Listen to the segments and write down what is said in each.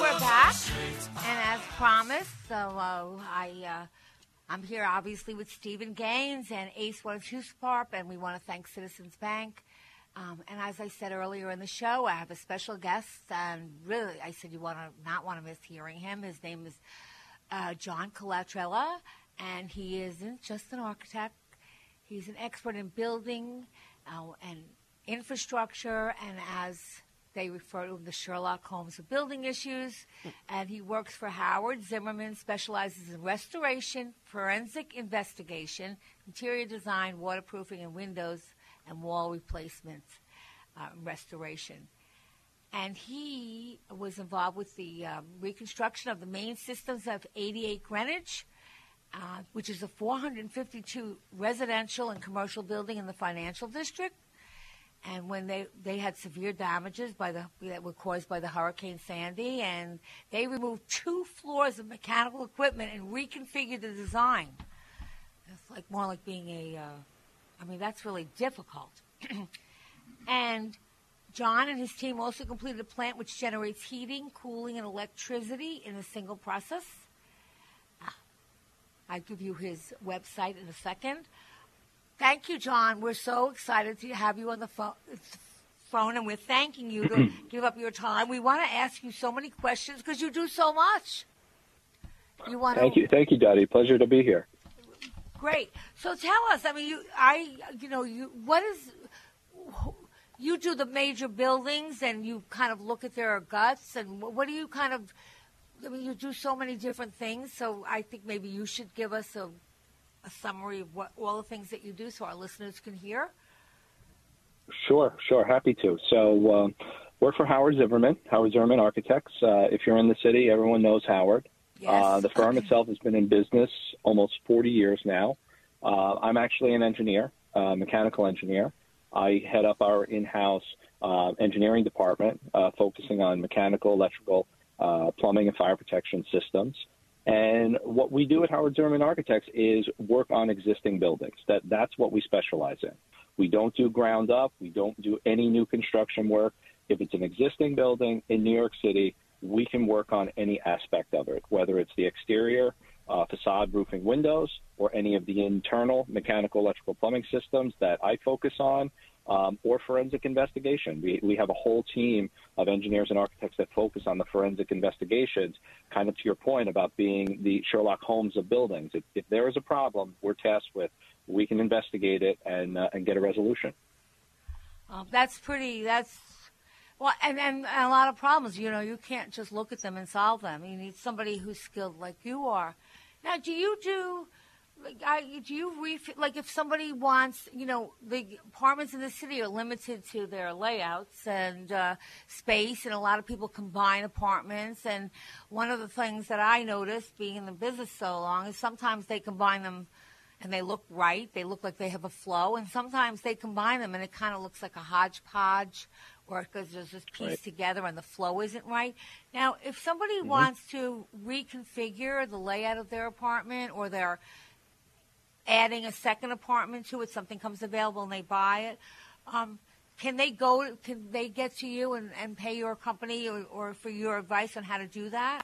We're back, and as promised, so uh, I uh, I'm here obviously with Stephen Gaines and Ace One Two Sparp, and we want to thank Citizens Bank. Um, and as I said earlier in the show, I have a special guest, and really, I said you want to not want to miss hearing him. His name is uh, John Colatrella, and he isn't just an architect; he's an expert in building uh, and infrastructure, and as they refer to him the Sherlock Holmes of building issues, and he works for Howard Zimmerman, specializes in restoration, forensic investigation, interior design, waterproofing, and windows and wall replacement uh, restoration. And he was involved with the um, reconstruction of the main systems of 88 Greenwich, uh, which is a 452 residential and commercial building in the financial district and when they they had severe damages by the that were caused by the Hurricane Sandy, and they removed two floors of mechanical equipment and reconfigured the design. It's like more like being a, uh, I mean, that's really difficult. and John and his team also completed a plant which generates heating, cooling, and electricity in a single process. Ah, I'll give you his website in a second. Thank you, John. We're so excited to have you on the phone, phone and we're thanking you to give up your time. We want to ask you so many questions because you do so much. You want Thank to... you, thank you, Dottie. Pleasure to be here. Great. So tell us. I mean, you, I, you know, you. What is? You do the major buildings, and you kind of look at their guts, and what do you kind of? I mean, you do so many different things. So I think maybe you should give us a a summary of what all the things that you do so our listeners can hear? Sure, sure. Happy to. So, um, work for Howard Zimmerman, Howard Zimmerman Architects. Uh, if you're in the city, everyone knows Howard. Yes. Uh, the firm okay. itself has been in business almost 40 years now. Uh, I'm actually an engineer, uh, mechanical engineer. I head up our in-house uh, engineering department, uh, focusing on mechanical, electrical, plumbing, and fire protection systems. And what we do at Howard Zimmerman Architects is work on existing buildings. That that's what we specialize in. We don't do ground up. We don't do any new construction work. If it's an existing building in New York City, we can work on any aspect of it, whether it's the exterior, uh, facade, roofing, windows, or any of the internal mechanical, electrical, plumbing systems that I focus on, um, or forensic investigation. We, we have a whole team of engineers and architects that focus on the forensic investigations, kind of to your point about being the Sherlock Holmes of buildings. If, if there is a problem, we're tasked with, we can investigate it and, uh, and get a resolution. Um, that's pretty, that's, well, and, and, and a lot of problems, you know, you can't just look at them and solve them. You need somebody who's skilled like you are. Now, do you do I, do you ref- like if somebody wants, you know, the apartments in the city are limited to their layouts and uh, space, and a lot of people combine apartments. And one of the things that I noticed, being in the business so long, is sometimes they combine them and they look right. They look like they have a flow, and sometimes they combine them and it kind of looks like a hodgepodge, or because there's this piece right. together and the flow isn't right. Now, if somebody mm-hmm. wants to reconfigure the layout of their apartment or their adding a second apartment to it, something comes available and they buy it. Um, can they go? Can they get to you and, and pay your company or, or for your advice on how to do that?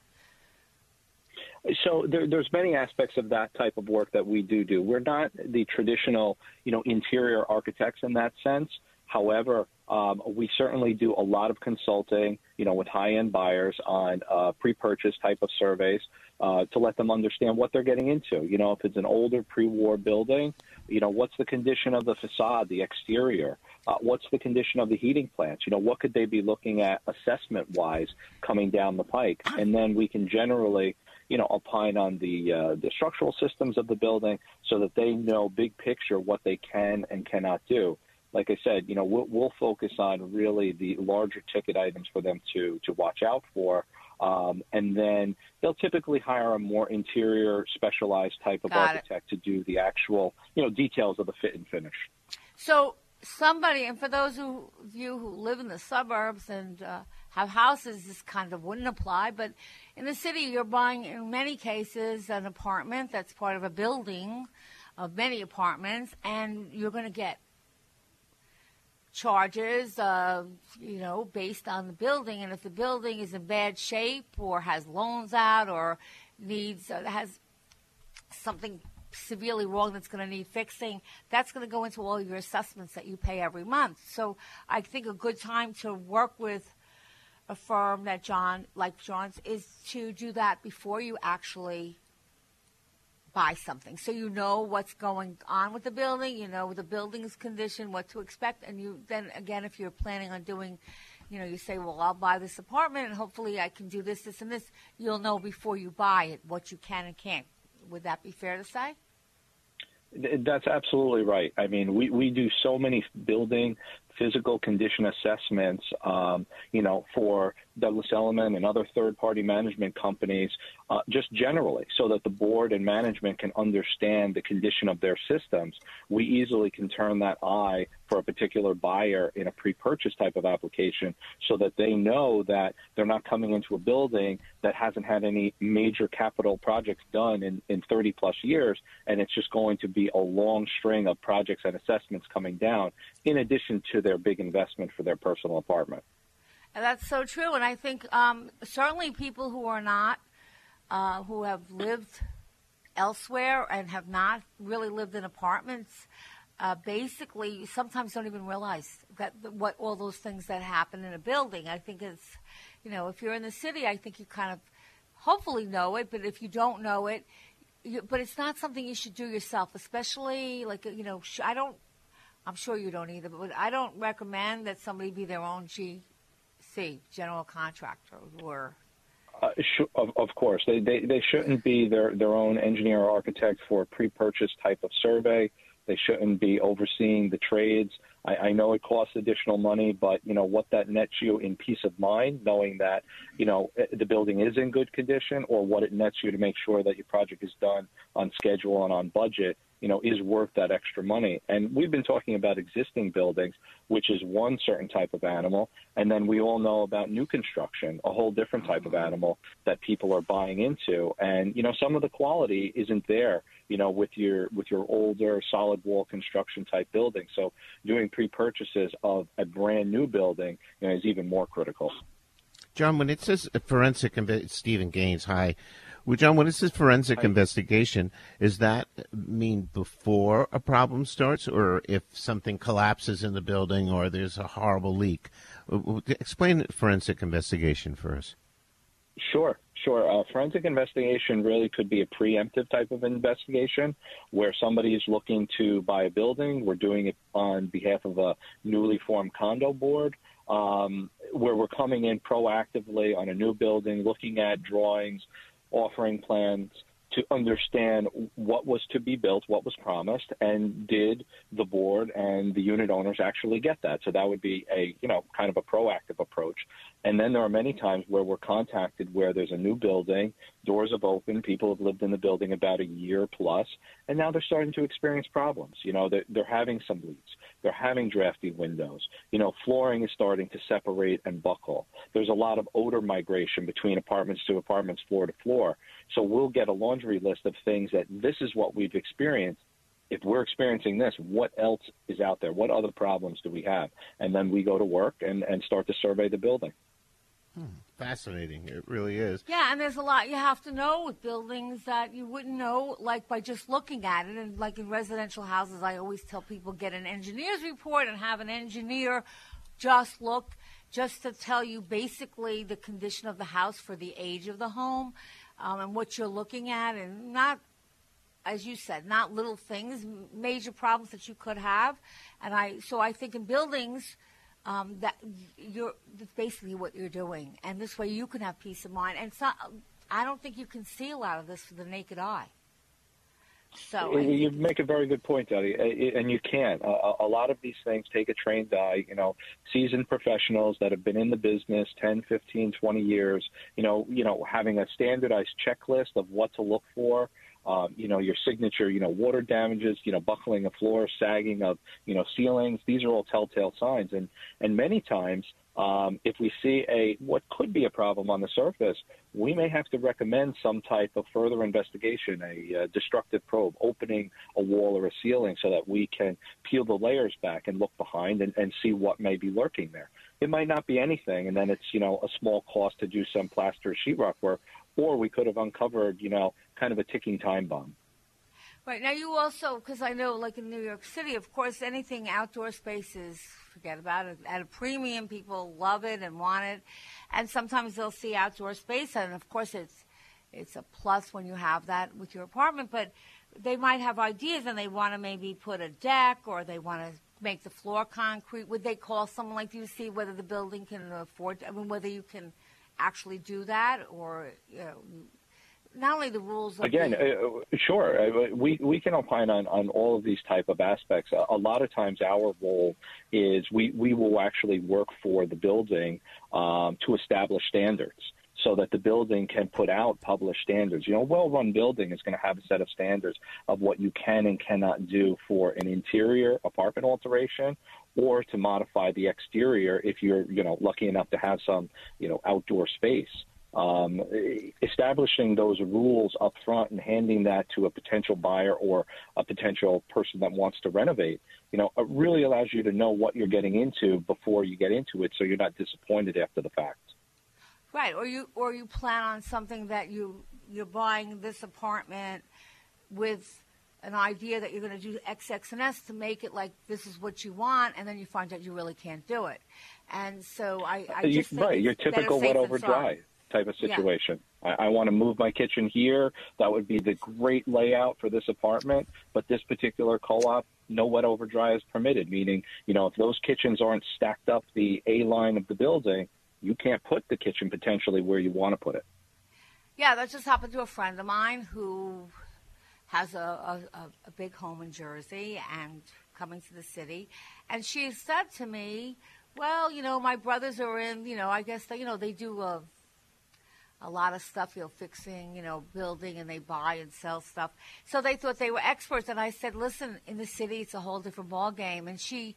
So there, there's many aspects of that type of work that we do do. We're not the traditional, you know, interior architects in that sense. However, um, we certainly do a lot of consulting, you know, with high-end buyers on uh, pre-purchase type of surveys uh, to let them understand what they're getting into. You know, if it's an older pre-war building, you know, what's the condition of the facade, the exterior? Uh, what's the condition of the heating plants? You know, what could they be looking at assessment-wise coming down the pike? And then we can generally you know, opine on the uh, the structural systems of the building so that they know big picture what they can and cannot do. Like I said, you know, we'll, we'll focus on really the larger ticket items for them to to watch out for. Um, and then they'll typically hire a more interior specialized type of Got architect it. to do the actual, you know, details of the fit and finish. So somebody, and for those of you who live in the suburbs and uh, have houses, this kind of wouldn't apply. But in the city, you're buying, in many cases, an apartment that's part of a building of many apartments, and you're going to get charges, uh, you know, based on the building. And if the building is in bad shape or has loans out or needs uh, has something severely wrong that's going to need fixing, that's going to go into all your assessments that you pay every month. So I think a good time to work with a firm that John, like John's, is to do that before you actually buy something. So you know what's going on with the building, you know the building's condition, what to expect, and you then again, if you're planning on doing, you know, you say, well, I'll buy this apartment and hopefully I can do this, this, and this. You'll know before you buy it what you can and can't. Would that be fair to say? That's absolutely right. I mean, we, we do so many building physical condition assessments, um, you know, for Douglas Elliman and other third-party management companies, uh, just generally, so that the board and management can understand the condition of their systems. We easily can turn that eye for a particular buyer in a pre-purchase type of application, so that they know that they're not coming into a building that hasn't had any major capital projects done in, in 30 plus years, and it's just going to be a long string of projects and assessments coming down, in addition to their big investment for their personal apartment. And that's so true. And I think um, certainly people who are not, uh, who have lived elsewhere and have not really lived in apartments, uh, basically sometimes don't even realize that what all those things that happen in a building. I think it's, you know, if you're in the city, I think you kind of hopefully know it. But if you don't know it, you, but it's not something you should do yourself, especially like you know. I don't I'm sure you don't either, but I don't recommend that somebody be their own GC, general contractor, or. Uh, sh- of, of course, they, they they shouldn't be their their own engineer or architect for a pre-purchase type of survey. They shouldn't be overseeing the trades. I, I know it costs additional money, but you know what that nets you in peace of mind, knowing that you know eh, the building is in good condition, or what it nets you to make sure that your project is done on schedule and on budget you know, is worth that extra money. And we've been talking about existing buildings, which is one certain type of animal, and then we all know about new construction, a whole different type of animal that people are buying into. And you know, some of the quality isn't there, you know, with your with your older solid wall construction type building. So doing pre-purchases of a brand new building you know, is even more critical. John, when it says forensic, Stephen Gaines, hi. Well, John, when it says forensic I, investigation, is that mean before a problem starts, or if something collapses in the building, or there's a horrible leak? Explain forensic investigation for us. Sure, sure. Uh, forensic investigation really could be a preemptive type of investigation where somebody is looking to buy a building. We're doing it on behalf of a newly formed condo board. Um, where we're coming in proactively on a new building, looking at drawings, offering plans to understand what was to be built, what was promised, and did the board and the unit owners actually get that? So that would be a, you know, kind of a proactive approach. And then there are many times where we're contacted where there's a new building, doors have opened, people have lived in the building about a year plus, and now they're starting to experience problems. You know, they're, they're having some leaks, they're having drafty windows. You know, flooring is starting to separate and buckle. There's a lot of odor migration between apartments to apartments, floor to floor. So we'll get a laundry list of things that this is what we've experienced if we're experiencing this, what else is out there? What other problems do we have? And then we go to work and, and start to survey the building. Fascinating. It really is. Yeah, and there's a lot you have to know with buildings that you wouldn't know, like by just looking at it. And like in residential houses, I always tell people get an engineer's report and have an engineer just look, just to tell you basically the condition of the house for the age of the home um, and what you're looking at, and not, as you said, not little things, major problems that you could have. And I, so I think in buildings um, that you're that's basically what you're doing, and this way you can have peace of mind. And so, I don't think you can see a lot of this with the naked eye. So you make a very good point, Eddie, and you can. A, a lot of these things take a trained eye. You know, seasoned professionals that have been in the business 10, 15, 20 years. You know, you know, having a standardized checklist of what to look for um, you know, your signature, you know, water damages, you know, buckling of floor, sagging of, you know, ceilings. These are all telltale signs. And, and many times, um, if we see a what could be a problem on the surface, we may have to recommend some type of further investigation, a uh, destructive probe, opening a wall or a ceiling so that we can peel the layers back and look behind and, and see what may be lurking there. It might not be anything, and then it's you know a small cost to do some plaster sheetrock work, or we could have uncovered you know kind of a ticking time bomb. Right now, you also because I know, like in New York City, of course, anything outdoor spaces, forget about it. At a premium, people love it and want it, and sometimes they'll see outdoor space, and of course, it's it's a plus when you have that with your apartment. But they might have ideas, and they want to maybe put a deck, or they want to make the floor concrete. Would they call someone like you to see whether the building can afford? I mean, whether you can actually do that, or you know, not only the rules. Again, the, uh, sure, uh, we we can opine on on all of these type of aspects. A, a, lot of times, our role is we we will actually work for the building um, to establish standards. So that the building can put out published standards. You know, a well-run building is going to have a set of standards of what you can and cannot do for an interior apartment alteration, or to modify the exterior if you're, you know, lucky enough to have some, you know, outdoor space um, establishing those rules up front and handing that to a potential buyer or a potential person that wants to renovate, you know, it really allows you to know what you're getting into before you get into it, so you're not disappointed after the fact. Right, or you or you plan on something that you you're buying this apartment with an idea that you're going to do X, X, and S to make it like this is what you want, and then you find out you really can't do it. And so I, I just you, right, your typical wet over dry type of situation. Yeah. I, I want to move my kitchen here. That would be the great layout for this apartment. But this particular co-op, no wet over dry is permitted. Meaning, you know, if those kitchens aren't stacked up the A line of the building, you can't put the kitchen potentially where you want to put it. Yeah, that just happened to a friend of mine who has a, a, a big home in Jersey and coming to the city. And she said to me, well, you know, my brothers are in, you know, I guess, they, you know, they do a a lot of stuff, you know, fixing, you know, building, and they buy and sell stuff. So they thought they were experts. And I said, listen, in the city, it's a whole different ball game. And she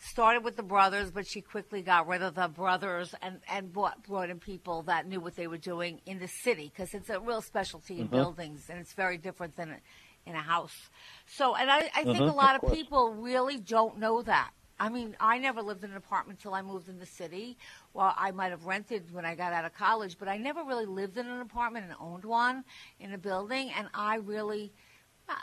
started with the brothers, but she quickly got rid of the brothers and and brought, brought in people that knew what they were doing in the city because it's a real specialty in mm-hmm. buildings, and it's very different than in a house. So, and I, I think mm-hmm, a lot of, of people really don't know that. I mean, I never lived in an apartment until I moved in the city. Well, I might have rented when I got out of college, but I never really lived in an apartment and owned one in a building. And I really, uh,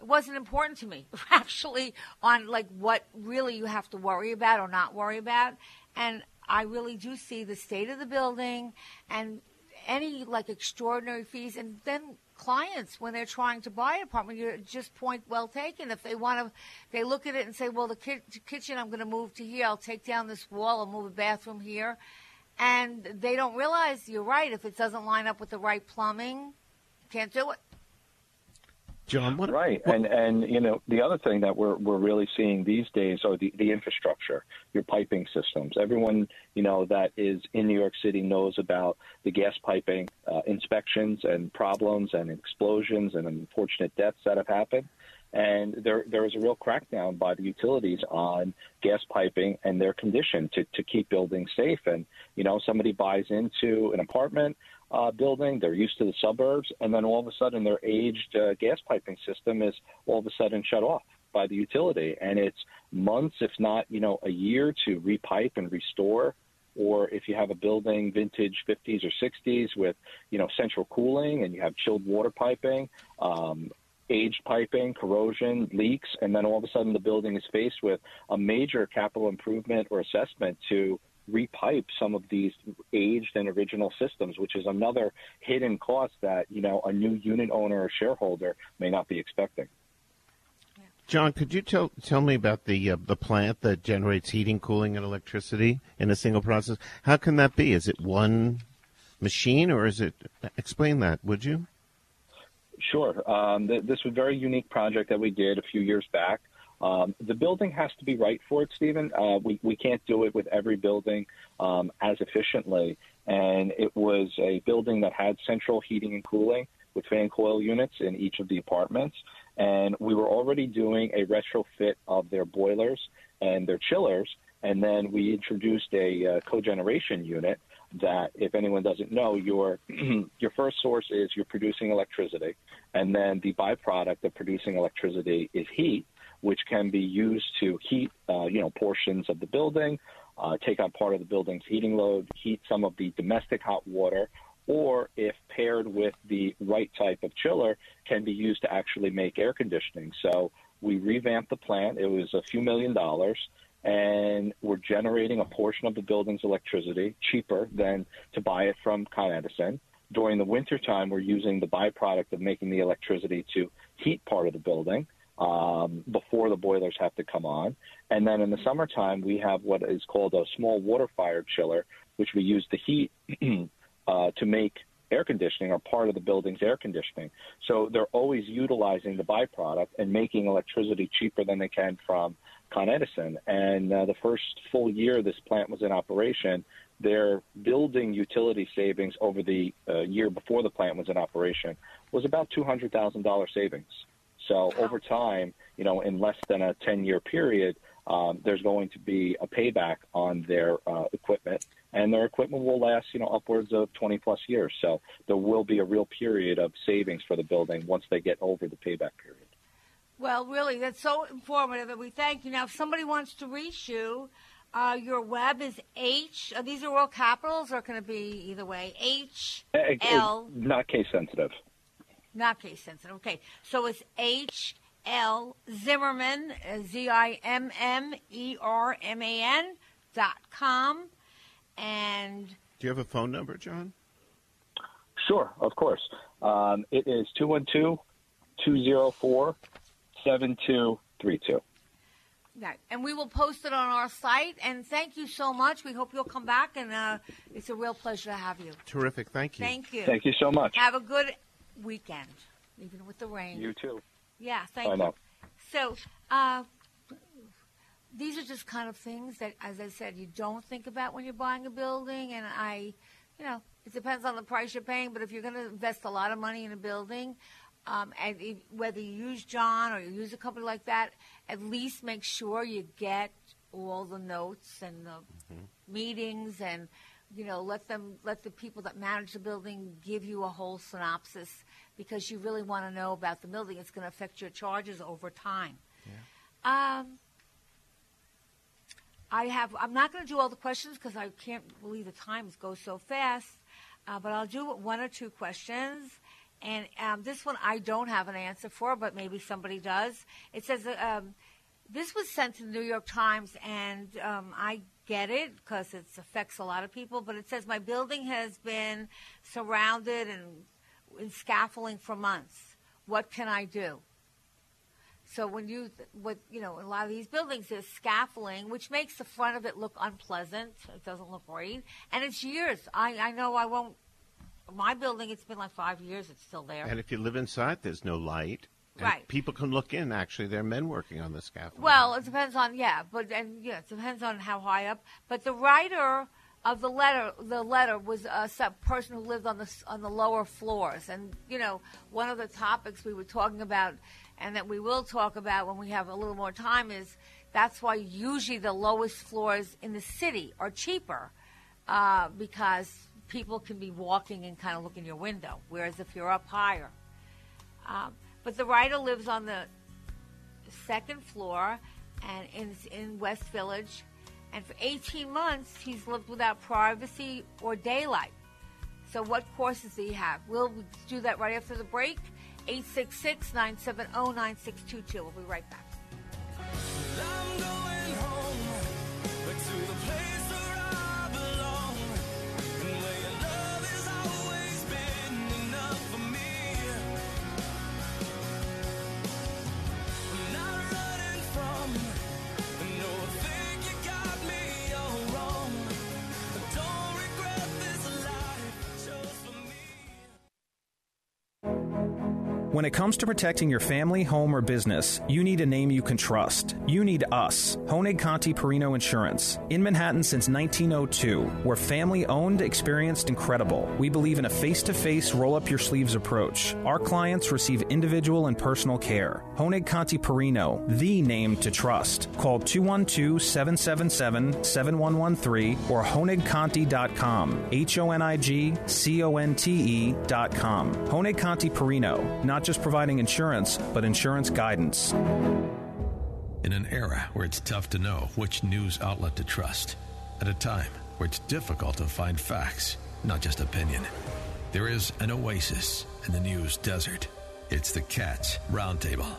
it wasn't important to me actually on like what really you have to worry about or not worry about. And I really do see the state of the building and any like extraordinary fees, and then clients when they're trying to buy an apartment. You're just point well taken. If they want to, they look at it and say, "Well, the ki- kitchen I'm going to move to here. I'll take down this wall. I'll move a bathroom here," and they don't realize you're right. If it doesn't line up with the right plumbing, can't do it. John, what, right, what, and and you know the other thing that we're we're really seeing these days are the the infrastructure, your piping systems. Everyone you know that is in New York City knows about the gas piping uh, inspections and problems and explosions and unfortunate deaths that have happened. And there there is a real crackdown by the utilities on gas piping and their condition to to keep buildings safe. And you know somebody buys into an apartment uh, building. They're used to the suburbs, and then all of a sudden, their aged uh, gas piping system is all of a sudden shut off by the utility, and it's months, if not you know a year, to repipe and restore. Or if you have a building vintage 50s or 60s with, you know, central cooling and you have chilled water piping, um, aged piping, corrosion, leaks, and then all of a sudden the building is faced with a major capital improvement or assessment to repipe some of these aged and original systems, which is another hidden cost that you know a new unit owner or shareholder may not be expecting. John, could you tell tell me about the uh, the plant that generates heating, cooling, and electricity in a single process? How can that be? Is it one machine, or is it? Explain that, would you? Sure. Um, th- this was a very unique project that we did a few years back. Um, the building has to be right for it, Stephen. Uh, we, we can't do it with every building um, as efficiently. And it was a building that had central heating and cooling with fan coil units in each of the apartments. And we were already doing a retrofit of their boilers and their chillers. And then we introduced a uh, cogeneration unit that, if anyone doesn't know, your your first source is you're producing electricity, and then the byproduct of producing electricity is heat, which can be used to heat, uh, you know, portions of the building, uh, take on part of the building's heating load, heat some of the domestic hot water, or if paired with the right type of chiller, can be used to actually make air conditioning. So we revamped the plant. It was a few million dollars, and we're generating a portion of the building's electricity cheaper than to buy it from Con Edison. During the wintertime, we're using the byproduct of making the electricity to heat part of the building um, before the boilers have to come on. And then in the summertime, we have what is called a small water fired chiller, which we use the heat uh, to make air conditioning or part of the building's air conditioning. So they're always utilizing the byproduct and making electricity cheaper than they can from Con Edison. And uh, the first full year this plant was in operation, their building utility savings over the uh, year before the plant was in operation was about $200,000 savings. So over time, you know, in less than a 10 year period, um, there's going to be a payback on their uh, equipment, and their equipment will last, you know, upwards of 20 plus years. So there will be a real period of savings for the building once they get over the payback period. Well, really, that's so informative, and we thank you. Now, if somebody wants to reach you, uh, your web is H. Uh, these are all capitals, or can it be either way? H L. Not case sensitive. Not case sensitive. Okay, so it's H L Zimmerman Z I M M E R M A N dot com, and do you have a phone number, John? Sure, of course. Um, it is 212 204 7232. Right. And we will post it on our site. And thank you so much. We hope you'll come back. And uh, it's a real pleasure to have you. Terrific. Thank you. Thank you. Thank you so much. Have a good weekend, even with the rain. You too. Yeah, thank I you. know. So, uh, these are just kind of things that, as I said, you don't think about when you're buying a building. And I, you know, it depends on the price you're paying. But if you're going to invest a lot of money in a building, um, and if, whether you use John or you use a company like that, at least make sure you get all the notes and the Mm-hmm. meetings and you know let them let the people that manage the building give you a whole synopsis because you really want to know about the building. It's going to affect your charges over time. Um, I have. I'm not going to do all the questions because I can't believe the times go so fast. Uh, but I'll do one or two questions. And um, this one I don't have an answer for, but maybe somebody does. It says um, this was sent to the New York Times, and um, I get it because it affects a lot of people. But it says my building has been surrounded and in scaffolding for months. What can I do? So when you, what you know, a lot of these buildings, there's scaffolding, which makes the front of it look unpleasant. It doesn't look great, and it's years. I, I know I won't. My building, it's been like five years. It's still there. And if you live inside, there's no light. And Right. People can look in. Actually, there are men working on the scaffold. Well, it depends on yeah, but and yeah, it depends on how high up. But the writer of the letter, the letter was a person who lived on the on the lower floors, and you know, one of the topics we were talking about, and that we will talk about when we have a little more time is that's why usually the lowest floors in the city are cheaper, uh, because people can be walking and kind of look in your window, whereas if you're up higher. Um, but the writer lives on the second floor and in, in West Village. And for 18 months, he's lived without privacy or daylight. So, what courses do you have? We'll do that right after the break. 866 970 9622. We'll be right back. When it comes to protecting your family, home, or business, you need a name you can trust. You need us, Honig Conte Perino Insurance. In Manhattan since 1902, we're family owned, experienced, and credible. We believe in a face to face, roll up your sleeves approach. Our clients receive individual and personal care. Honig Conte Perino, the name to trust. Call 212 777 7113 or honigconte.com. H O N I G C O N T E.com. Honig Conte Perino, not just providing insurance, but insurance guidance. In an era where it's tough to know which news outlet to trust, at a time where it's difficult to find facts, not just opinion, there is an oasis in the news desert. It's the Cats Roundtable.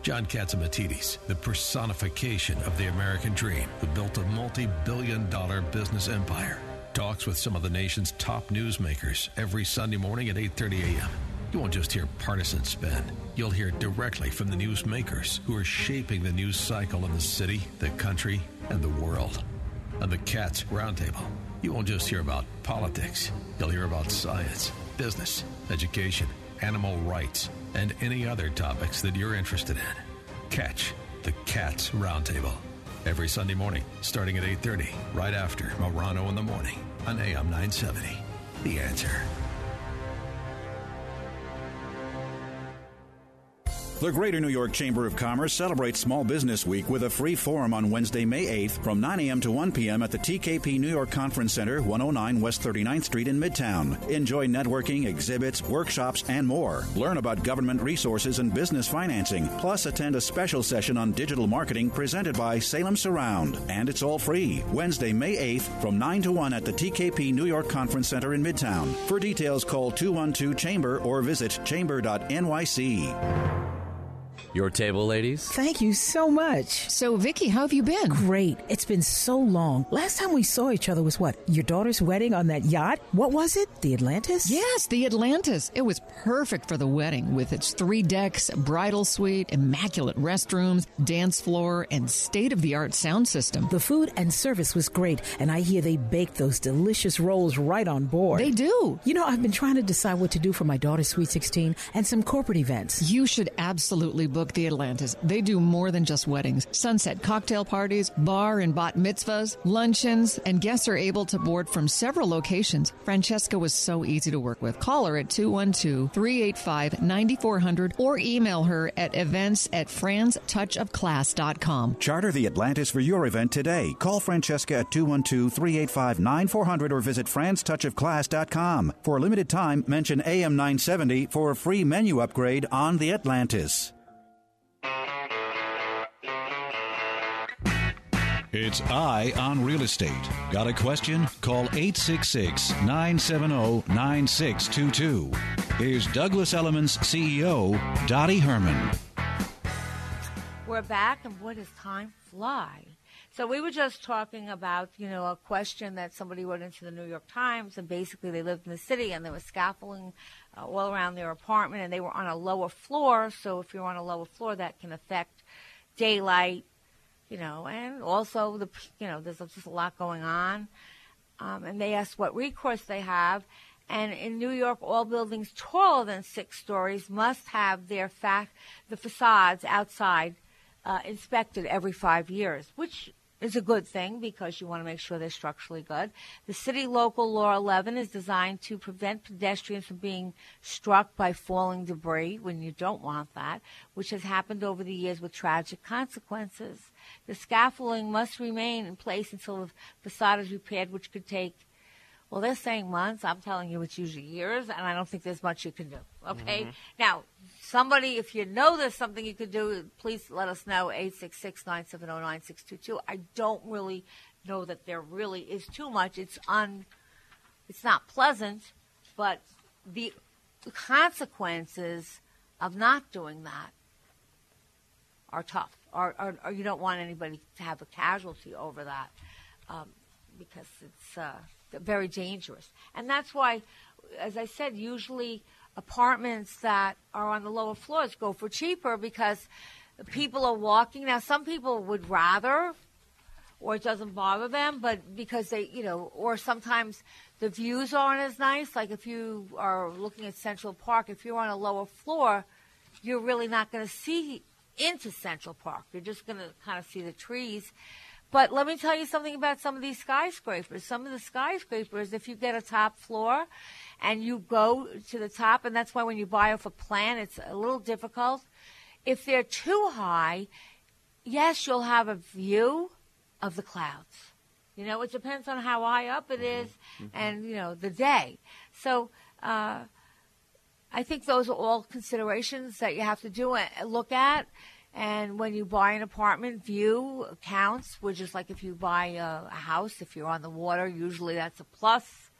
John Catsimatidis, the personification of the American dream, who built a multi billion dollar business empire, talks with some of the nation's top newsmakers every Sunday morning at 8.30 a.m. You won't just hear partisan spin. You'll hear directly from the newsmakers who are shaping the news cycle in the city, the country, and the world. On the Cats Roundtable, you won't just hear about politics. You'll hear about science, business, education, animal rights, and any other topics that you're interested in. Catch the Cats Roundtable every Sunday morning, starting at 8:30, right after Morano in the morning on AM 970. The answer. The Greater New York Chamber of Commerce celebrates Small Business Week with a free forum on Wednesday, May 8th from 9 a.m. to 1 p.m. at the TKP New York Conference Center, 109 West 39th Street in Midtown. Enjoy networking, exhibits, workshops, and more. Learn about government resources and business financing, plus attend a special session on digital marketing presented by Salem Surround. And it's all free. Wednesday, May 8th from 9 to 1 at the TKP New York Conference Center in Midtown. For details, call 212 Chamber or visit chamber.nyc. Your table, ladies. Thank you so much. So, Vicky, how have you been? Great. It's been so long. Last time we saw each other was what? Your daughter's wedding on that yacht? What was it? The Atlantis? Yes, the Atlantis. It was perfect for the wedding with its three decks, bridal suite, immaculate restrooms, dance floor, and state of the art sound system. The food and service was great, and I hear they bake those delicious rolls right on board. They do. You know, I've been trying to decide what to do for my daughter's Sweet 16 and some corporate events. You should absolutely book the Atlantis. They do more than just weddings. Sunset cocktail parties, bar and bat mitzvahs, luncheons, and guests are able to board from several locations. Francesca was so easy to work with. Call her at 212-385-9400 or email her at events at franstouchofclass.com. Charter the Atlantis for your event today. Call Francesca at 212-385-9400 or visit franstouchofclass.com. For a limited time, mention AM 970 for a free menu upgrade on the Atlantis. It's Eye on Real Estate. Got a question? Call 866 970 9622. Here's Douglas Elliman's CEO, Dottie Herman. We're back, and what does time fly? So we were just talking about, you know, a question that somebody wrote into the New York Times, and basically they lived in the city and there was scaffolding uh, all around their apartment, and they were on a lower floor. So if you're on a lower floor, that can affect daylight, you know, and also the, you know, there's just a lot going on. Um, and they asked what recourse they have. And in New York, all buildings taller than six stories must have their fa- the facades outside uh, inspected every five years, which is a good thing because you want to make sure they're structurally good. The city local law 11 is designed to prevent pedestrians from being struck by falling debris when you don't want that, which has happened over the years with tragic consequences. The scaffolding must remain in place until the facade is repaired, which could take well, they're saying months. I'm telling you, it's usually years, and I don't think there's much you can do. Okay? Mhm. Now, somebody, if you know there's something you could do, please let us know. 866 970 9622. I don't really know that there really is too much. It's un, it's not pleasant, but the consequences of not doing that are tough, or, or, or you don't want anybody to have a casualty over that um, because it's uh, very dangerous. And that's why, as I said, usually apartments that are on the lower floors go for cheaper because people are walking. Now, some people would rather, or it doesn't bother them, but because they, you know, or sometimes the views aren't as nice. Like if you are looking at Central Park, if you're on a lower floor, you're really not going to see into Central Park. You're just going to kind of see the trees. But let me tell you something about some of these skyscrapers. Some of the skyscrapers, if you get a top floor and you go to the top, and that's why when you buy off a plan, it's a little difficult. If they're too high, yes, you'll have a view of the clouds. You know, it depends on how high up it is mm-hmm. and, you know, the day. So, uh, I think those are all considerations that you have to do and look at. And when you buy an apartment, view counts, which is like if you buy a, a house, if you're on the water, usually that's a plus.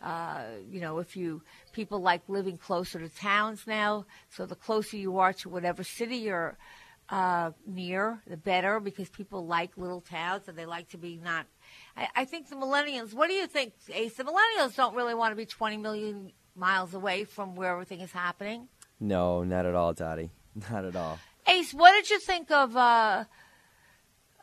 Uh, you know, if you people like living closer to towns now, so the closer you are to whatever city you're uh, near, the better, because people like little towns and they like to be not. I, I think the millennials. What do you think, Ace? The millennials don't really want to be 20 million miles away from where everything is happening? No, not at all, Dottie. Not at all. Ace, what did you think of? Uh,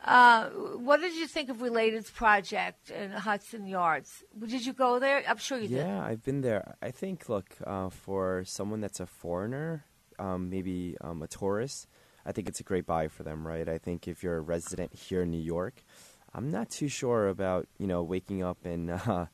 uh, what did you think of Related's project in Hudson Yards? Did you go there? I'm sure you yeah, did. Yeah, I've been there. I think, look, uh, for someone that's a foreigner, um, maybe um, a tourist, I think it's a great buy for them, right? I think if you're a resident here in New York, I'm not too sure about you know waking up and uh,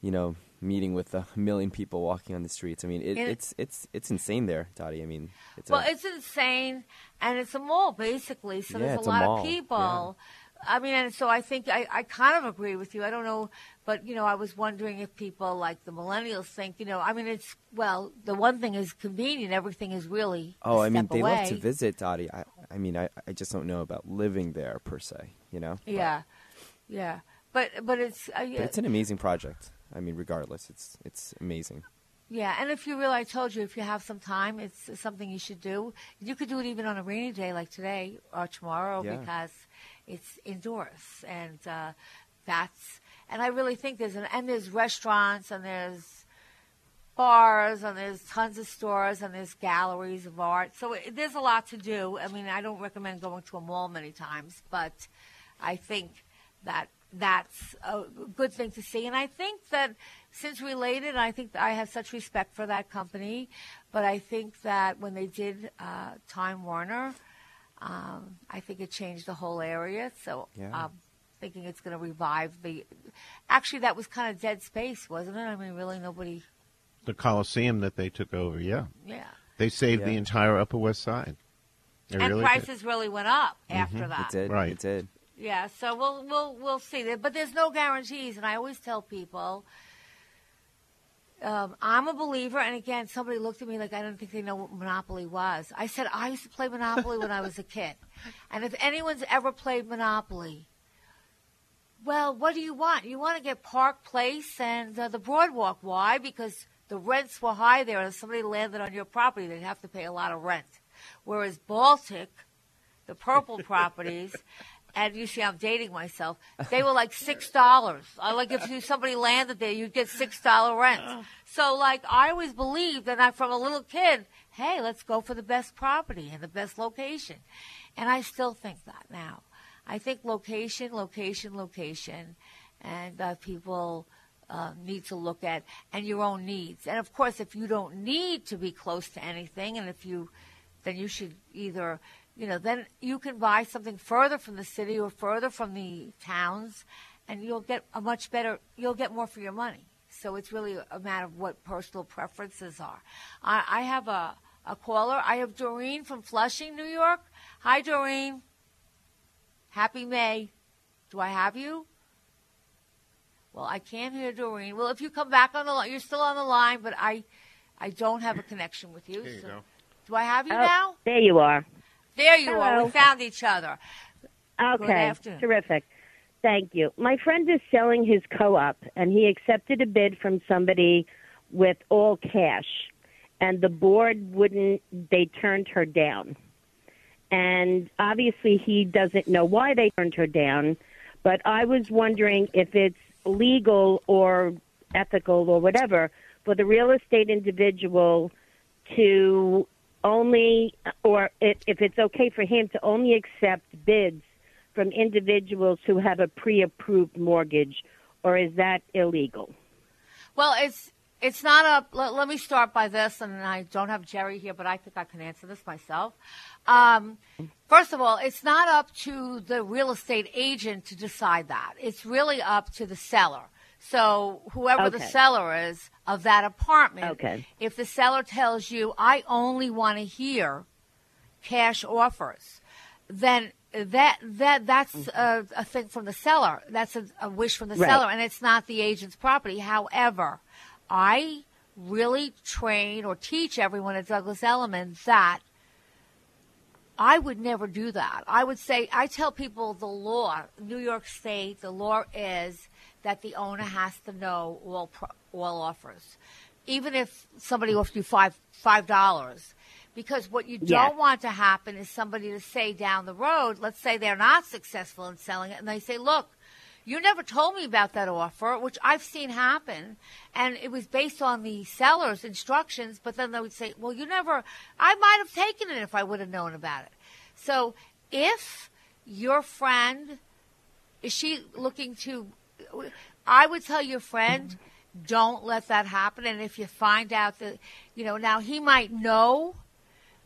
you know meeting with a million people walking on the streets. I mean, it, it's it's it's insane there, Dottie. I mean, it's well, a, it's insane, and it's a mall basically. So yeah, there's a, lot of people. Yeah. I mean, and so I think I, I kind of agree with you. I don't know, but you know, I was wondering if people like the millennials think, you know, I mean, it's well, the one thing is convenient. Everything is really oh, I mean, they away. love to visit, Dottie. I, I mean, I, I just don't know about living there per se. You know? Yeah, but, yeah, but but it's uh, but it's an amazing project. I mean, regardless, it's it's amazing. Yeah, and if you really, I told you, if you have some time, it's something you should do. You could do it even on a rainy day like today or tomorrow yeah. because it's indoors, and uh, that's. And I really think there's an and there's restaurants and there's bars and there's tons of stores and there's galleries of art. So it, there's a lot to do. I mean, I don't recommend going to a mall many times, but I think that that's a good thing to see. And I think that since Related, I think I have such respect for that company. But I think that when they did uh, Time Warner, um, I think it changed the whole area. So yeah. I'm thinking it's going to revive the. Actually, that was kind of dead space, wasn't it? I mean, really, nobody. The Coliseum that they took over, yeah. Yeah. They saved Yeah. the entire Upper West Side. They and really prices really went up after Mhm. that. It did. Right. It did. Yeah, so we'll we'll we'll see that, but there's no guarantees, and I always tell people, um, I'm a believer. And again, somebody looked at me like I didn't think they know what Monopoly was. I said I used to play Monopoly when I was a kid, and if anyone's ever played Monopoly, well, what do you want? You want to get Park Place and uh, the Broadwalk. Why? Because the rents were high there, and if somebody landed on your property, they'd have to pay a lot of rent. Whereas Baltic, the purple properties, and you see I'm dating myself, they were like six dollars. Like if you, somebody landed there, you'd get six dollar rent. So like I always believed, and I from a little kid, hey, let's go for the best property and the best location, and I still think that now. I think location, location, location, and uh, people uh, need to look at and your own needs. And of course, if you don't need to be close to anything, and if you, then you should either, you know, then you can buy something further from the city or further from the towns, and you'll get a much better, you'll get more for your money. So it's really a matter of what personal preferences are. I, I have a, a caller. I have Doreen from Flushing, New York. Hi, Doreen. Happy May. Do I have you? Well, I can't hear Doreen. Well, if you come back on the line, you're still on the line, but I, I don't have a connection with you. There you so- go. Do I have you Oh, now? There you are. There you are. We found each other. Okay, terrific. Thank you. My friend is selling his co-op, and he accepted a bid from somebody with all cash, and the board wouldn't. They turned her down, and obviously he doesn't know why they turned her down. But I was wondering if it's legal or ethical or whatever for the real estate individual to only, or if if it's okay for him to only accept bids from individuals who have a pre-approved mortgage, or is that illegal? Well, it's it's not a. Let, let me start by this, and I don't have Jerry here, but I think I can answer this myself. Um, first of all, it's not up to the real estate agent to decide that. It's really up to the seller. So whoever the seller is of that apartment, Okay. if the seller tells you, "I only want to hear cash offers," then that that that's mm-hmm. a, a thing from the seller. That's a, a wish from the Right. seller, and it's not the agent's property. However, I really train or teach everyone at Douglas Elliman that I would never do that. I would say I tell people the law, New York State, the law is that the owner has to know all pro- all offers, even if somebody offers you five five dollars. Because what you don't Yes. want to happen is somebody to say down the road, let's say they're not successful in selling it, and they say, "Look, you never told me about that offer," which I've seen happen, and it was based on the seller's instructions. But then they would say, "Well, you never. I might have taken it if I would have known about it." So, if your friend is she looking to, I would tell your friend, don't let that happen. And if you find out that, you know, now he might know.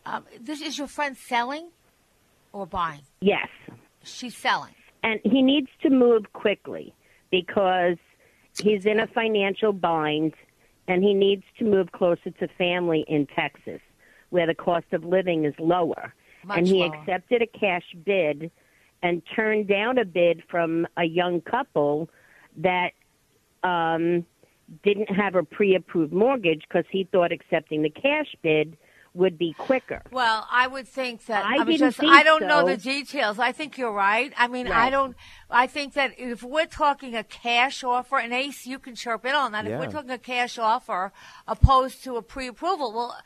Um, this is your friend selling or buying? Yes. She's selling. And he needs to move quickly because he's in a financial bind and he needs to move closer to family in Texas where the cost of living is lower. Much and he lower. accepted a cash bid and turned down a bid from a young couple that um, didn't have a pre approved mortgage because he thought accepting the cash bid would be quicker. Well, I would think that. I I, didn't just, think I don't know the details. I think you're right. I mean, I don't. I think that if we're talking a cash offer, and Ace, you can chirp in on that. If we're talking a cash offer opposed to a pre-approval, well,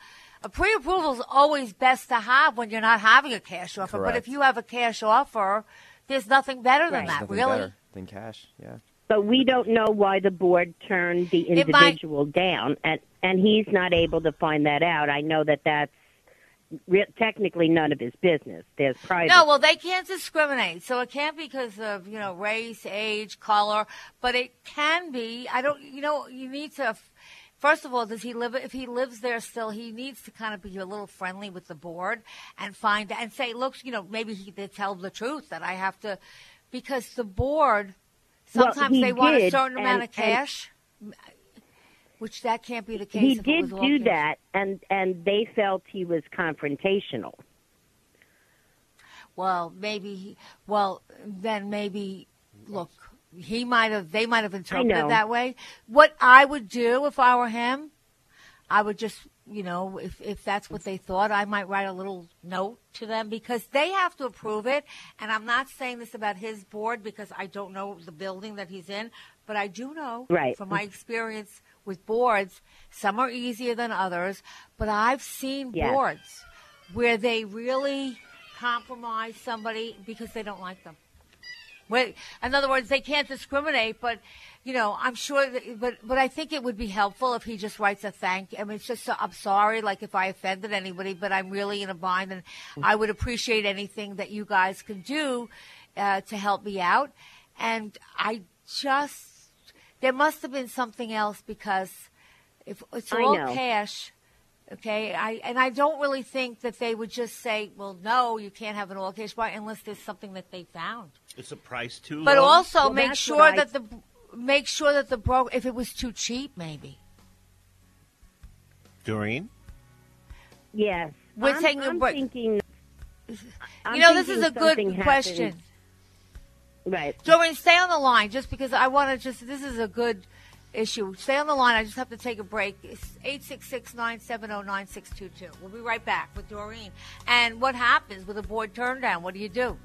a pre-approval is always best to have when you're not having a cash offer. But if you have a cash offer, there's nothing better than that, Nothing really. better than cash. Yeah. But we don't know why the board turned the individual down, and and he's not able to find that out. I know that that's re- technically none of his business. There's private. No, well, they can't discriminate. So it can't be because of you know race, age, color, but it can be. I don't. You know, you need to. First of all, does he live? If he lives there still, he needs to kind of be a little friendly with the board and find and say, look, you know, maybe he did tell the truth that I have to, because the board sometimes he they want a certain amount of and- and- cash, which that can't be the case. he did do cash. that, and and they felt he was confrontational. Well, maybe. He, well, then maybe. Look, he might have. They might have interpreted it that way. What I would do if I were him, I would just, you know, if if that's what they thought, I might write a little note to them because they have to approve it. And I'm not saying this about his board because I don't know the building that he's in, but I do know Right. from my experience with boards, some are easier than others, but I've seen Yes. boards where they really compromise somebody because they don't like them. Wait, in other words, they can't discriminate, but you know, I'm sure. That, but but I think it would be helpful if he just writes a thank. I mean, it's just I'm sorry, like if I offended anybody, but I'm really in a bind, and I would appreciate anything that you guys can do uh, to help me out. And I just there must have been something else because if it's all cash. Okay, I and I don't really think that they would just say, "Well, no, you can't have an all cash buy unless there's something that they found." It's a price too But low. also Well, make sure I- that the make sure that the broker, if it was too cheap, maybe. Doreen? Yes, We're I'm, taking a I'm break. Thinking, I'm you know, this is a good something happened- question. Right. Doreen, stay on the line just because I want to just. This is a good issue. Stay on the line. I just have to take a break. It's eight six six nine seven zero nine six two two. We'll be right back with Doreen. And what happens with a board turn down? What do you do?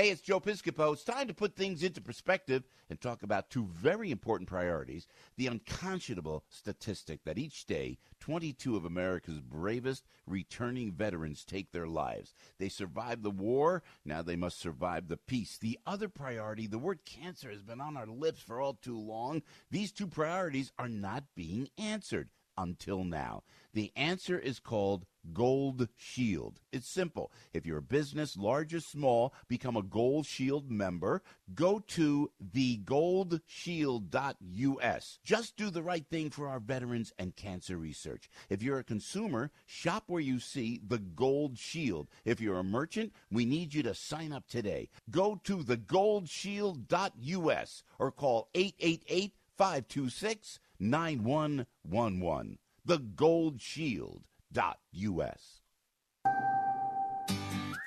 Hey, it's Joe Piscopo. It's time to put things into perspective and talk about two very important priorities. The unconscionable statistic that each day, 22 of America's bravest returning veterans take their lives. They survived the war, now they must survive the peace. The other priority, the word cancer has been on our lips for all too long. These two priorities are not being answered until now. The answer is called Gold Shield. It's simple. If you're a business, large or small, become a Gold Shield member. Go to thegoldshield.us. Just do the right thing for our veterans and cancer research. If you're a consumer, shop where you see the Gold Shield. If you're a merchant, we need you to sign up today. Go to thegoldshield.us or call 888 526 9111. The Gold Shield us.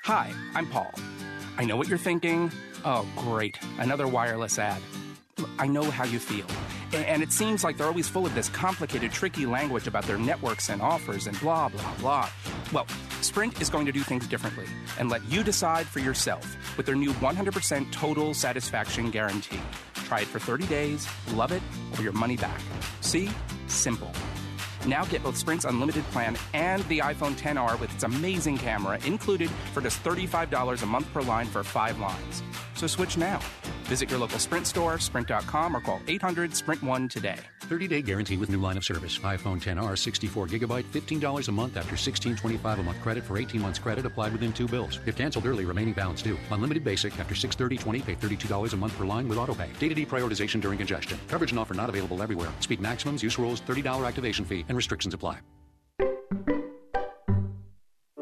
Hi, I'm Paul. I know what you're thinking. Oh, great, another wireless ad. I know how you feel. And it seems like they're always full of this complicated, tricky language about their networks and offers and blah, blah, blah. Well, Sprint is going to do things differently and let you decide for yourself with their new 100% total satisfaction guarantee. Try it for 30 days, love it, or your money back. See? Simple. Now get both Sprint's unlimited plan and the iPhone 10R with its amazing camera included for just $35 a month per line for five lines. So switch now. Visit your local Sprint store, sprint.com, or call 800 Sprint 1 today. 30 day guarantee with new line of service. iPhone 10R 64 gigabyte, $15 a month after $16.25 a month credit for 18 months credit applied within two bills. If canceled early, remaining balance due. Unlimited basic after 630 pay $32 a month per line with autopay. Data deprioritization during congestion. Coverage and offer not available everywhere. Speed maximums, use rules, $30 activation fee, and restrictions apply.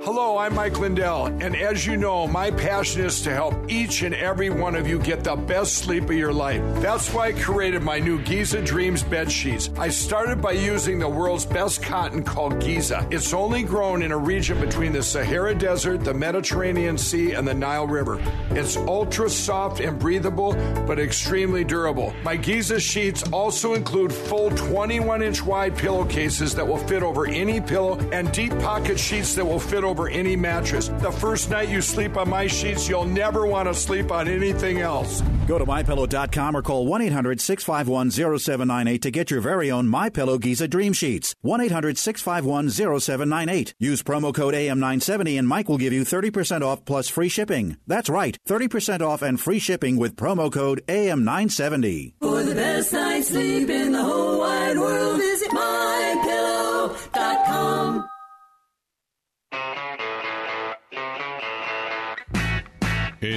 Hello, I'm Mike Lindell, and as you know, my passion is to help each and every one of you get the best sleep of your life. That's why I created my new Giza Dreams bed sheets. I started by using the world's best cotton called Giza. It's only grown in a region between the Sahara Desert, the Mediterranean Sea, and the Nile River. It's ultra soft and breathable, but extremely durable. My Giza sheets also include full 21 inch wide pillowcases that will fit over any pillow and deep pocket sheets that will fit over over any mattress. The first night you sleep on my sheets, you'll never want to sleep on anything else. Go to mypillow.com or call 1-800-651-0798 to get your very own MyPillow Giza Dream Sheets. 1-800-651-0798. Use promo code AM970 and Mike will give you 30% off plus free shipping. That's right, 30% off and free shipping with promo code AM970. For the best night's sleep in the whole wide world, visit mypillow.com.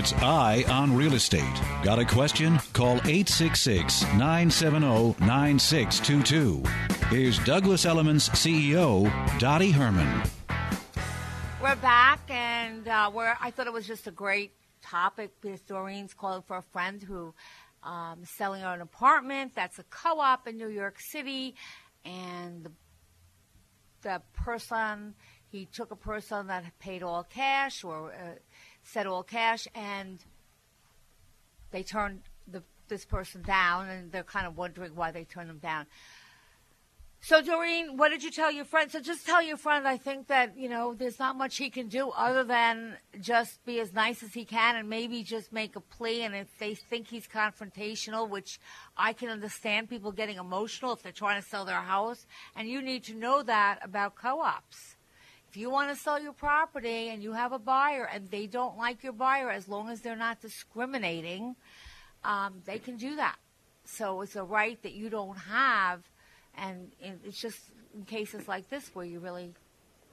It's Eye on Real Estate. Got a question? Call 866 970 9622. Here's Douglas Elliman's CEO, Dottie Herman. We're back, and uh, we're, I thought it was just a great topic because Doreen's calling for a friend who um, is selling an apartment that's a co op in New York City, and the, the person, he took a person that paid all cash or uh, said all cash, and they turned the, this person down, and they're kind of wondering why they turned them down. So, Doreen, what did you tell your friend? So, just tell your friend. I think that you know there's not much he can do other than just be as nice as he can, and maybe just make a plea. And if they think he's confrontational, which I can understand, people getting emotional if they're trying to sell their house, and you need to know that about co-ops if you want to sell your property and you have a buyer and they don't like your buyer, as long as they're not discriminating, um, they can do that. So it's a right that you don't have, and it's just in cases like this where you really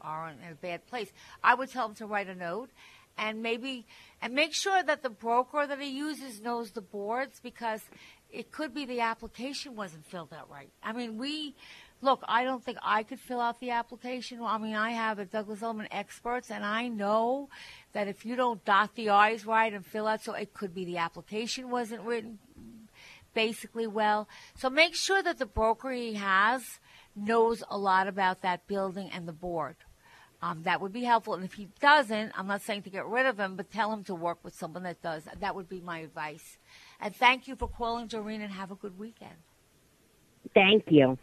are in a bad place. I would tell them to write a note and maybe and make sure that the broker that he uses knows the boards because it could be the application wasn't filled out right. I mean, we look, I don't think I could fill out the application. I mean, I have a Douglas Elliman experts, and I know that if you don't dot the I's right and fill out, so it could be the application wasn't written basically well. So make sure that the broker he has knows a lot about that building and the board. Um, that would be helpful. And if he doesn't, I'm not saying to get rid of him, but tell him to work with someone that does. That would be my advice. And thank you for calling, Doreen, and have a good weekend. Thank you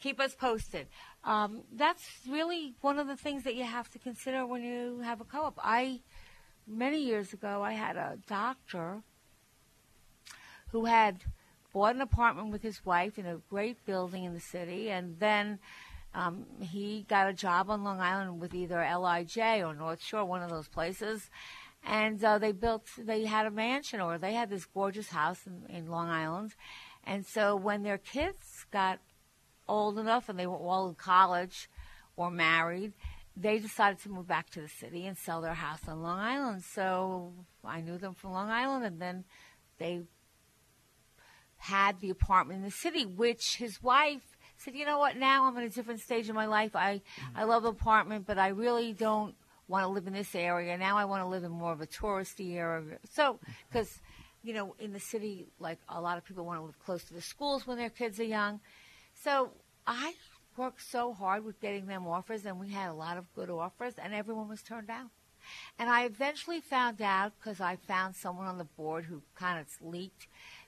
keep us posted. Um, that's really one of the things that you have to consider when you have a co-op. I many years ago, I had a doctor who had bought an apartment with his wife in a great building in the city, and then um, he got a job on Long Island with either LIJ or North Shore, one of those places, and uh, they built. They had a mansion, or they had this gorgeous house in, in Long Island, and so when their kids got old enough and they were all in college or married, they decided to move back to the city and sell their house on Long Island. So I knew them from Long Island, and then they had the apartment in the city, which his wife said, "You know what? Now I'm in a different stage of my life. I mm. I love the apartment, but I really don't want to live in this area. Now I want to live in more of a touristy area. So mm-hmm. because." You know, in the city, like a lot of people want to live close to the schools when their kids are young. So I worked so hard with getting them offers, and we had a lot of good offers, and everyone was turned down. And I eventually found out because I found someone on the board who kind of leaked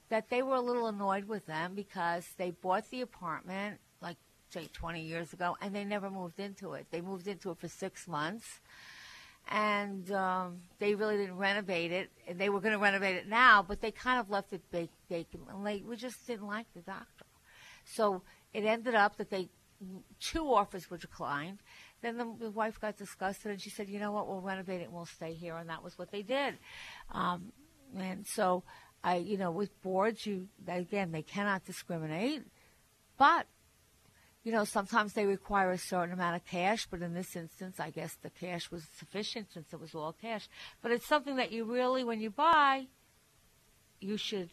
that they were a little annoyed with them because they bought the apartment like say 20 years ago and they never moved into it. They moved into it for six months and um, they really didn't renovate it. And they were going to renovate it now, but they kind of left it vacant. And they, we just didn't like the doctor. So it ended up that they two offers were declined. Then the, the, wife got disgusted and she said, "You know what? We'll renovate it and we'll stay here." And that was what they did. Um, and so, I, you know, with boards, you again they cannot discriminate, but you know, sometimes they require a certain amount of cash, but in this instance, I guess the cash was sufficient since it was all cash. But it's something that you really, when you buy, you should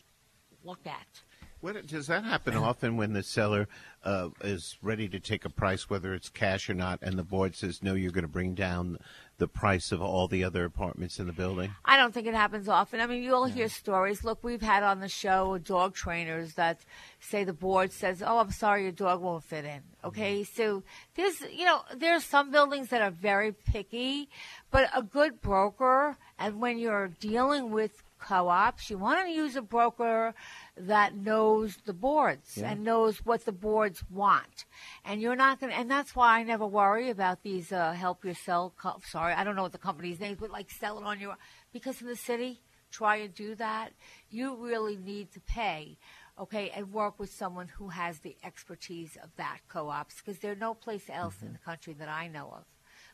look at. What, does that happen often when the seller uh, is ready to take a price, whether it's cash or not, and the board says, no, you're going to bring down the price of all the other apartments in the building? I don't think it happens often. I mean, you'll hear stories. Look, we've had on the show dog trainers that say the board says, oh, I'm sorry, your dog won't fit in. Okay, mm-hmm. so there's, you know, there's some buildings that are very picky, but a good broker, and when you're dealing with co-ops, you want to use a broker that knows the boards yeah. and knows what the boards want. And you're not going to, and that's why I never worry about these uh, help yourself. Co- sorry, I don't know what the company's name, but like sell it on your, because in the city, try and do that. You really need to pay, okay, and work with someone who has the expertise of that co-ops because there's no place else mm-hmm. in the country that I know of.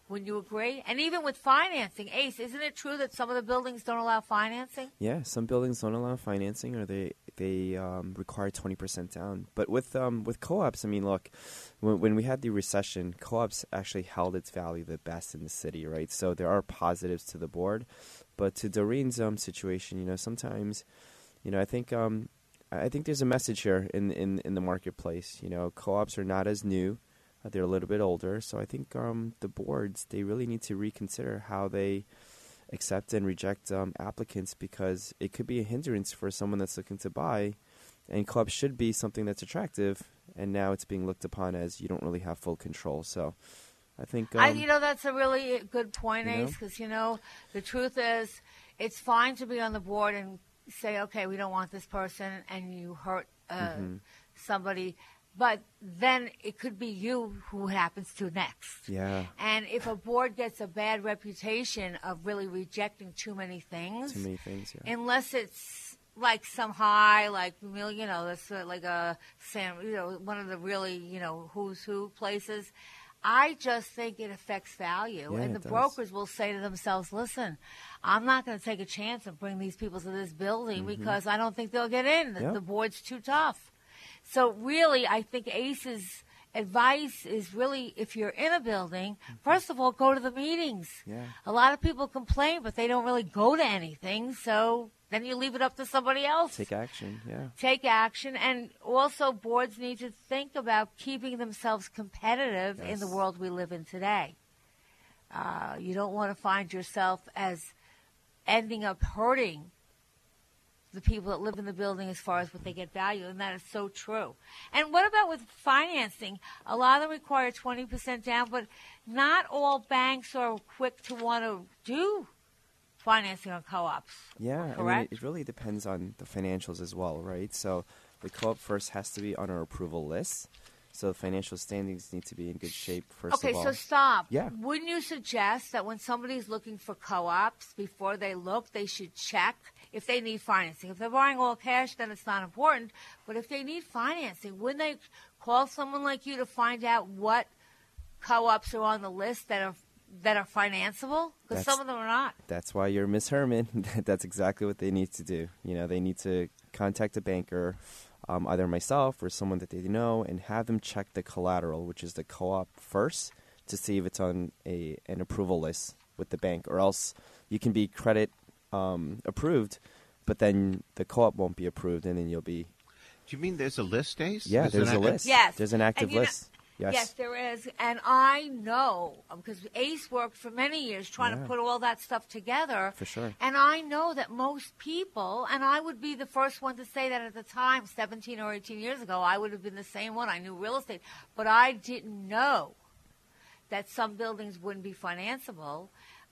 Wouldn't you agree? And even with financing, Ace, isn't it true that some of the buildings don't allow financing? Yeah, some buildings don't allow financing, or they they um, require twenty percent down. But with um, with co-ops, I mean, look, when, when we had the recession, co-ops actually held its value the best in the city, right? So there are positives to the board, but to Doreen's um, situation, you know, sometimes, you know, I think um, I think there's a message here in in in the marketplace. You know, co-ops are not as new uh, they're a little bit older, so I think um, the boards they really need to reconsider how they accept and reject um, applicants because it could be a hindrance for someone that's looking to buy. And clubs should be something that's attractive, and now it's being looked upon as you don't really have full control. So, I think um, I, you know that's a really good point, Ace, because you know the truth is it's fine to be on the board and say, okay, we don't want this person, and you hurt uh, mm-hmm. somebody but then it could be you who happens to next. Yeah. And if a board gets a bad reputation of really rejecting too many things, too many things, yeah. Unless it's like some high, like you know, that's like a Sam, you know, one of the really you know who's who places. I just think it affects value, yeah, and the brokers will say to themselves, "Listen, I'm not going to take a chance and bring these people to this building mm-hmm. because I don't think they'll get in. Yep. The board's too tough." So really, I think Ace's advice is really if you're in a building, first of all, go to the meetings. Yeah. A lot of people complain, but they don't really go to anything. So then you leave it up to somebody else. Take action, yeah. Take action. And also, boards need to think about keeping themselves competitive Yes. in the world we live in today. Uh, you don't want to find yourself as ending up hurting the people that live in the building as far as what they get value, and that is so true. And what about with financing? A lot of them require 20% down, but not all banks are quick to want to do financing on co-ops. Yeah, I mean, it really depends on the financials as well, right? So the co-op first has to be on our approval list. So the financial standings need to be in good shape first Okay, of all. so stop. Yeah. Wouldn't you suggest that when somebody's looking for co-ops, before they look, they should check if they need financing? If they're buying all cash, then it's not important. But if they need financing, wouldn't they call someone like you to find out what co-ops are on the list that are that are financeable? Because some of them are not. That's why you're Miss Herman. That's exactly what they need to do. You know, they need to contact a banker, um, either myself or someone that they know, and have them check the collateral, which is the co-op first, to see if it's on a an approval list with the bank, or else you can be credit um, approved, but then the co-op won't be approved, and then you'll be. Do you mean there's a list, Ace? Yeah, There's there's a list. Yes. There's an active you know- list. Yes. Yes, there is. And I know, because Ace worked for many years trying Yeah. to put all that stuff together. For sure. And I know that most people, and I would be the first one to say that at the time, 17 or 18 years ago, I would have been the same one. I knew real estate. But I didn't know that some buildings wouldn't be financeable.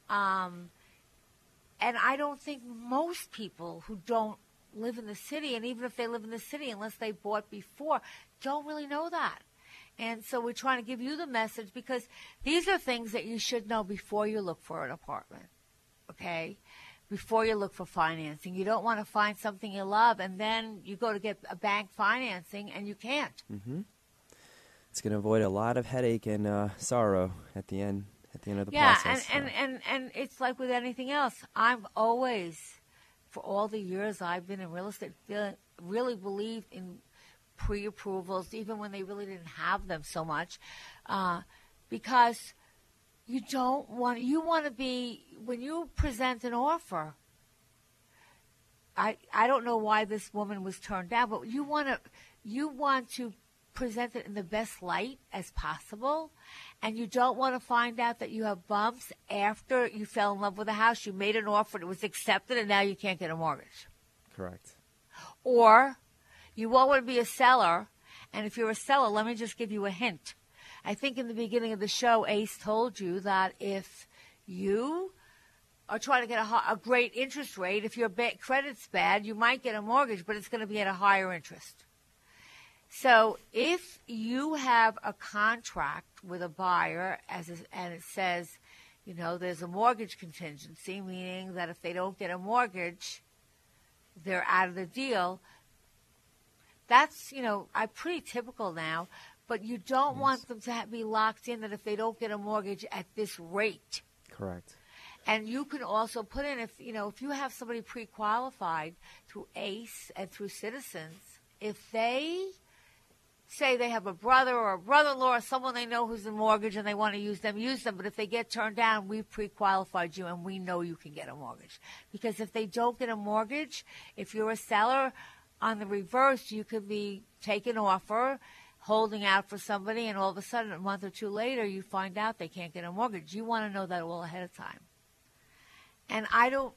Um, and I don't think most people who don't live in the city, and even if they live in the city, unless they bought before, don't really know that. And so we're trying to give you the message because these are things that you should know before you look for an apartment. Okay? Before you look for financing. You don't want to find something you love and then you go to get a bank financing and you can't. hmm It's going to avoid a lot of headache and uh, sorrow at the end. At the end of the yeah, process. and, and, and, and it's like with anything else. I've always, for all the years I've been in real estate, feel- really believed in pre-approvals, even when they really didn't have them so much, uh, because you don't want you want to be when you present an offer. I I don't know why this woman was turned down, but you want to you want to present it in the best light as possible, and you don't want to find out that you have bumps after you fell in love with a house. You made an offer, it was accepted, and now you can't get a mortgage. Correct. Or you won't want to be a seller. And if you're a seller, let me just give you a hint. I think in the beginning of the show, Ace told you that if you are trying to get a, a great interest rate, if your credit's bad, you might get a mortgage, but it's going to be at a higher interest. So if you have a contract with a buyer as a, and it says, you know, there's a mortgage contingency, meaning that if they don't get a mortgage, they're out of the deal. That's, you know, I pretty typical now, but you don't want them to be locked in that if they don't get a mortgage at this rate. Correct. And you can also put in if you know if you have somebody pre-qualified through Ace and through Citizens, if they say they have a brother or a brother-in-law or someone they know who's in mortgage and they want to use them, use them. But if they get turned down, we pre-qualified you and we know you can get a mortgage. Because if they don't get a mortgage, if you're a seller, on the reverse, you could be taking offer, holding out for somebody, and all of a sudden, a month or two later, you find out they can't get a mortgage. You want to know that all ahead of time. And I don't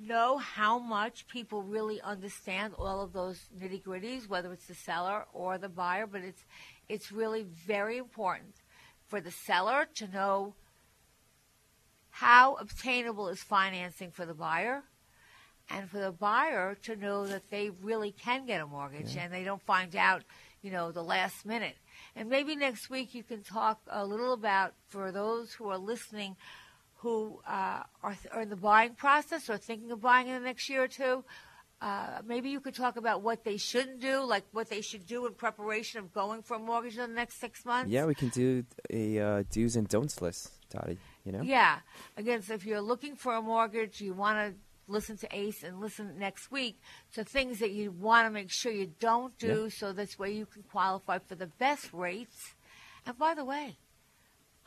know how much people really understand all of those nitty gritties, whether it's the seller or the buyer, but it's it's really very important for the seller to know how obtainable is financing for the buyer and for the buyer to know that they really can get a mortgage Yeah. and they don't find out, you know, the last minute. And maybe next week you can talk a little about for those who are listening who uh, are, are in the buying process or thinking of buying in the next year or two. Uh, maybe you could talk about what they shouldn't do, like what they should do in preparation of going for a mortgage in the next six months. Yeah, we can do a uh, do's and don'ts list, Dottie. You know? Yeah. Again, so if you're looking for a mortgage, you want to listen to Ace and listen next week to things that you want to make sure you don't do, Yeah. so this way you can qualify for the best rates. And by the way,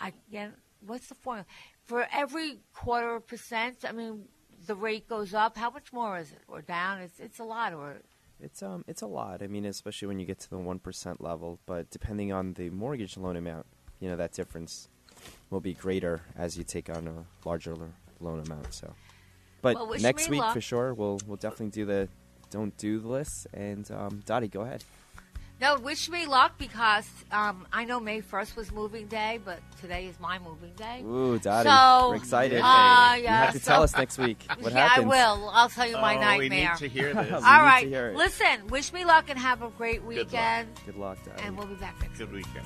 again, what's the formula for every quarter of percent? I mean, the rate goes up. How much more is it, or down? It's it's a lot, or It's um it's a lot. I mean, especially when you get to the one percent level. But depending on the mortgage loan amount, you know that difference will be greater as you take on a larger loan amount. So, but Well, next week luck. for sure, we'll we'll definitely do the don't do the list. And um, Dottie, go ahead. No, wish me luck because um, I know May 1st was moving day, but today is my moving day. Ooh, Dottie, So, we're excited. Uh, you yeah, have to so- tell us next week what yeah, happens. I will. I'll tell you my Oh, nightmare. we need to hear this. We All need right, to hear it. listen. Wish me luck and have a great luck. weekend. Good luck, Dottie. And we'll be back next. Week. Good weekend.